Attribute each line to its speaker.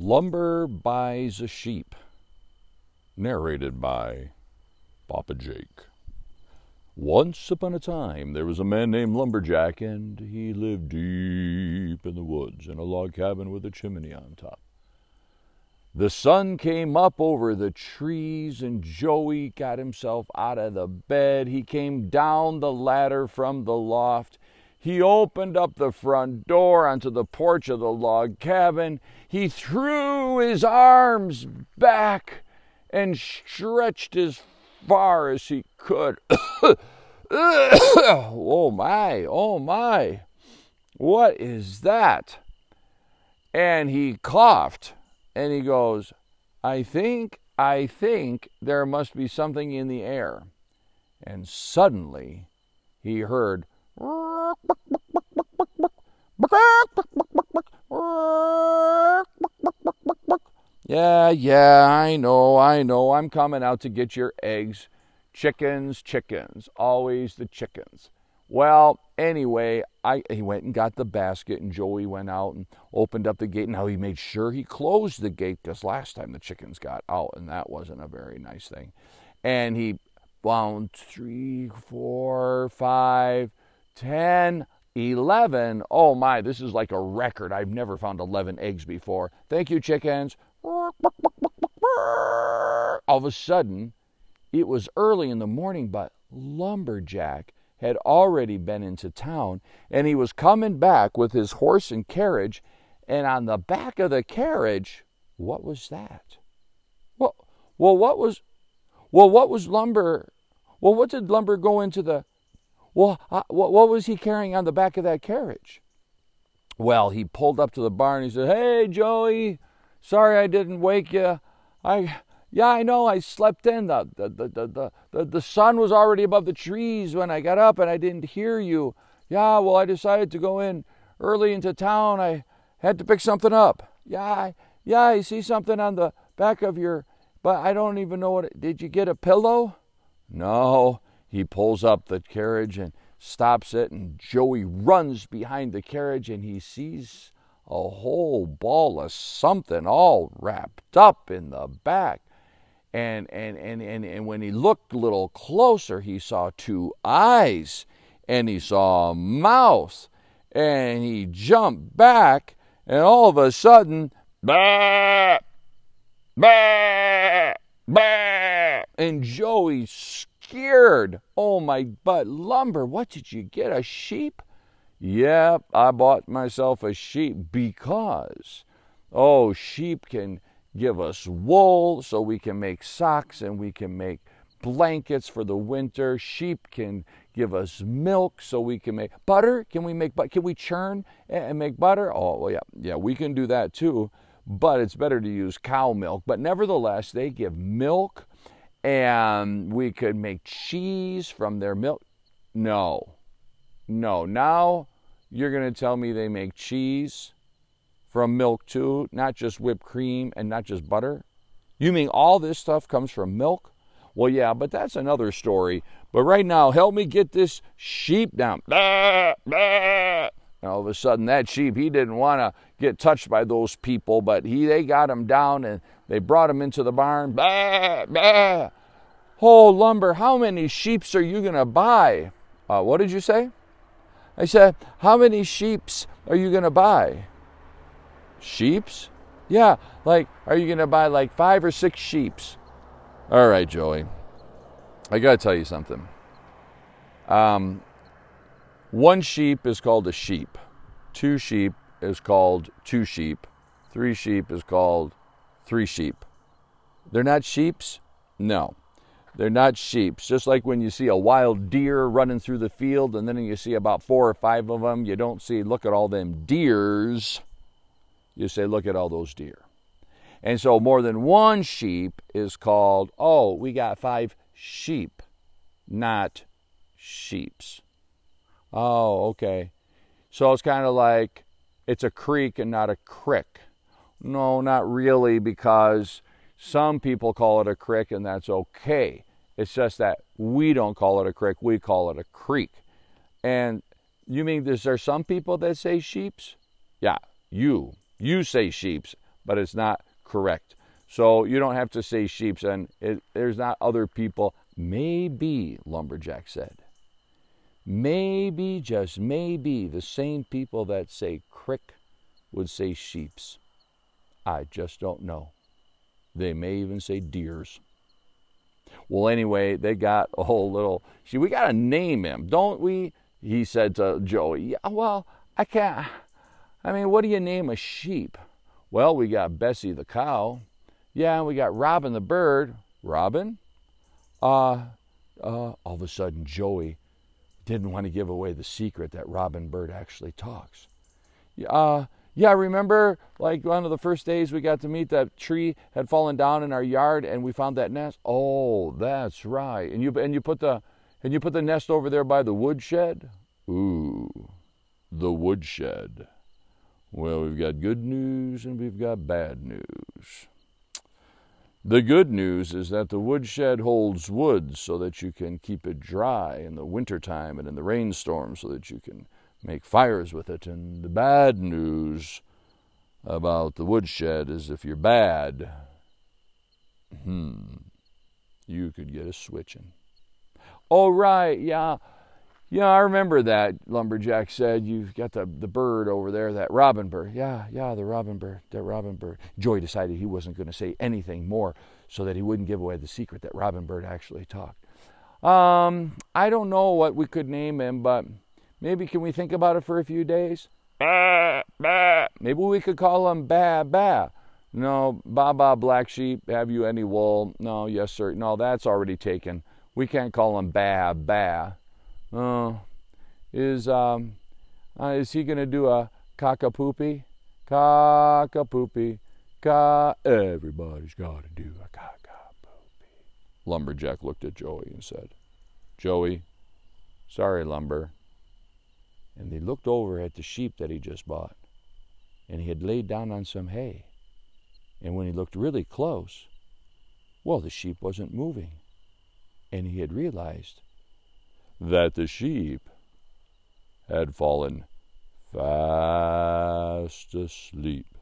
Speaker 1: Lumber Buys a Sheep. Narrated by Papa Jake. Once upon a time, there was a man named Lumberjack, and he lived deep in the woods in a log cabin with a chimney on top. The sun came up over the trees, and Joey got himself out of the bed. He came down the ladder from the loft. He opened up the front door onto the porch of the log cabin. He threw his arms back and stretched as far as he could. oh my, oh my, what is that? And he coughed and he goes, I think, I think there must be something in the air. And suddenly he heard, yeah, yeah, I know, I know. I'm coming out to get your eggs. Chickens, chickens, always the chickens. Well, anyway, I he went and got the basket, and Joey went out and opened up the gate. Now he made sure he closed the gate because last time the chickens got out, and that wasn't a very nice thing. And he found three, four, five, 10, 11. Oh my, this is like a record. I've never found 11 eggs before. Thank you, chickens. All of a sudden, it was early in the morning, but Lumberjack had already been into town and he was coming back with his horse and carriage. And on the back of the carriage, what was that? Well, well, what was, well, what was lumber? Well, what did lumber go into the well, what, what was he carrying on the back of that carriage? Well, he pulled up to the barn. He said, "Hey, Joey, sorry I didn't wake you. I yeah, I know. I slept in. The the, the, the, the, the sun was already above the trees when I got up and I didn't hear you. Yeah, well, I decided to go in early into town. I had to pick something up. Yeah, I, yeah, I see something on the back of your, but I don't even know what. It, did you get a pillow? No. He pulls up the carriage and stops it, and Joey runs behind the carriage and he sees a whole ball of something all wrapped up in the back. And, and, and, and, and when he looked a little closer, he saw two eyes and he saw a mouth. And he jumped back, and all of a sudden, bah, bah, bah, and Joey's scared. Oh my butt, lumber, what did you get? A sheep? Yep, I bought myself a sheep because, oh, sheep can give us wool so we can make socks and we can make blankets for the winter. Sheep can give us milk so we can make butter. Can we make can we churn and make butter? Oh, well, yeah, yeah, we can do that too. But it's better to use cow milk. But nevertheless, they give milk and we could make cheese from their milk. No, no. Now you're going to tell me they make cheese from milk too, not just whipped cream and not just butter? You mean all this stuff comes from milk? Well, yeah, but that's another story. But right now, help me get this sheep down. And all of a sudden, that sheep, he didn't want to get touched by those people, but he, they got him down and they brought him into the barn. Bah, bah. Oh, lumber, how many sheeps are you going to buy? Uh, what did you say? I said, how many sheeps are you going to buy? Sheeps? Yeah, like, are you going to buy like five or six sheeps? All right, Joey. I got to tell you something. Um, one sheep is called a sheep. Two sheep is called two sheep. Three sheep is called three sheep. They're not sheeps? No. They're not sheeps. Just like when you see a wild deer running through the field and then you see about four or five of them, you don't see, look at all them deers. You say, look at all those deer. And so more than one sheep is called, oh, we got five sheep, not sheeps. Oh, okay. So it's kind of like it's a creek and not a crick. No, not really, because some people call it a crick and that's okay. It's just that we don't call it a crick, we call it a creek. And you mean is there some people that say sheeps? Yeah, you. You say sheeps, but it's not correct. So you don't have to say sheeps, and it, there's not other people. Maybe, Lumberjack said. Maybe, just maybe, the same people that say crick would say sheeps. I just don't know. They may even say deers. Well, anyway, they got a whole little. See, we got to name him, don't we? He said to Joey. Yeah, well, I can't. I mean, what do you name a sheep? Well, we got Bessie the cow. Yeah, we got Robin the bird. Robin? Uh, uh, all of a sudden, Joey didn't want to give away the secret that Robin Bird actually talks. Uh, yeah, remember like one of the first days we got to meet that tree had fallen down in our yard and we found that nest? Oh, that's right. And you and you put the and you put the nest over there by the woodshed? Ooh. The woodshed. Well, we've got good news and we've got bad news. The good news is that the woodshed holds wood so that you can keep it dry in the wintertime and in the rainstorm so that you can make fires with it. And the bad news about the woodshed is if you're bad, hmm, you could get a switching. Oh, right, yeah. Yeah, I remember that, Lumberjack said. You've got the, the bird over there, that robin bird. Yeah, yeah, the robin bird, that robin bird. Joey decided he wasn't going to say anything more so that he wouldn't give away the secret that robin bird actually talked. Um, I don't know what we could name him, but maybe can we think about it for a few days? Bah, bah. Maybe we could call him Ba Ba. No, Ba Ba Black Sheep, have you any wool? No, yes, sir. No, that's already taken. We can't call him Ba Ba. Oh, is um, uh, is he gonna do a cockapoopy? Cockapoopy, ca. Everybody's gotta do a cockapoopy. Lumberjack looked at Joey and said, "Joey, sorry, Lumber." And he looked over at the sheep that he just bought, and he had laid down on some hay. And when he looked really close, well, the sheep wasn't moving, and he had realized that the sheep had fallen fast asleep.